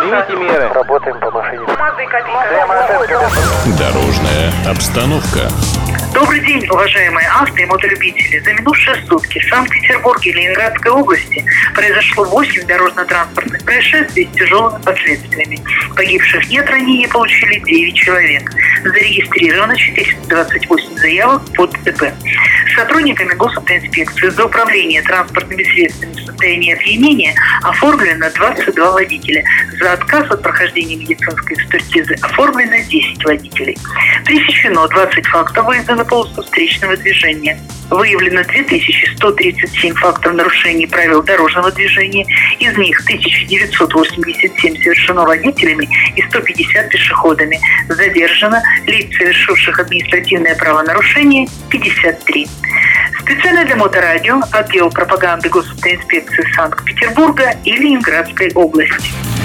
Примите меры. Работаем по машине. Дорожная обстановка. Добрый день, уважаемые авто- и мотолюбители. За минувшие сутки в Санкт-Петербурге и Ленинградской области произошло 8 дорожно-транспортных происшествий с тяжелыми последствиями. Погибших нет, ранения получили 9 человек. Зарегистрировано 428 заявок под ДТП. Сотрудниками госавтоинспекции за управление транспортными средствами в состоянии опьянения оформлено 22 водителя. За отказ от прохождения медицинской экспертизы оформлено 10 водителей. Пресечено 20 фактов выезда на полосу встречного движения. Выявлено 2137 фактов нарушений правил дорожного движения. Из них 1987 совершено водителями и 150 пешеходами. Задержано лиц, совершивших административное правонарушение, 53. Специально для Моторадио, отдел пропаганды госавтоинспекции Санкт-Петербурга и Ленинградской области.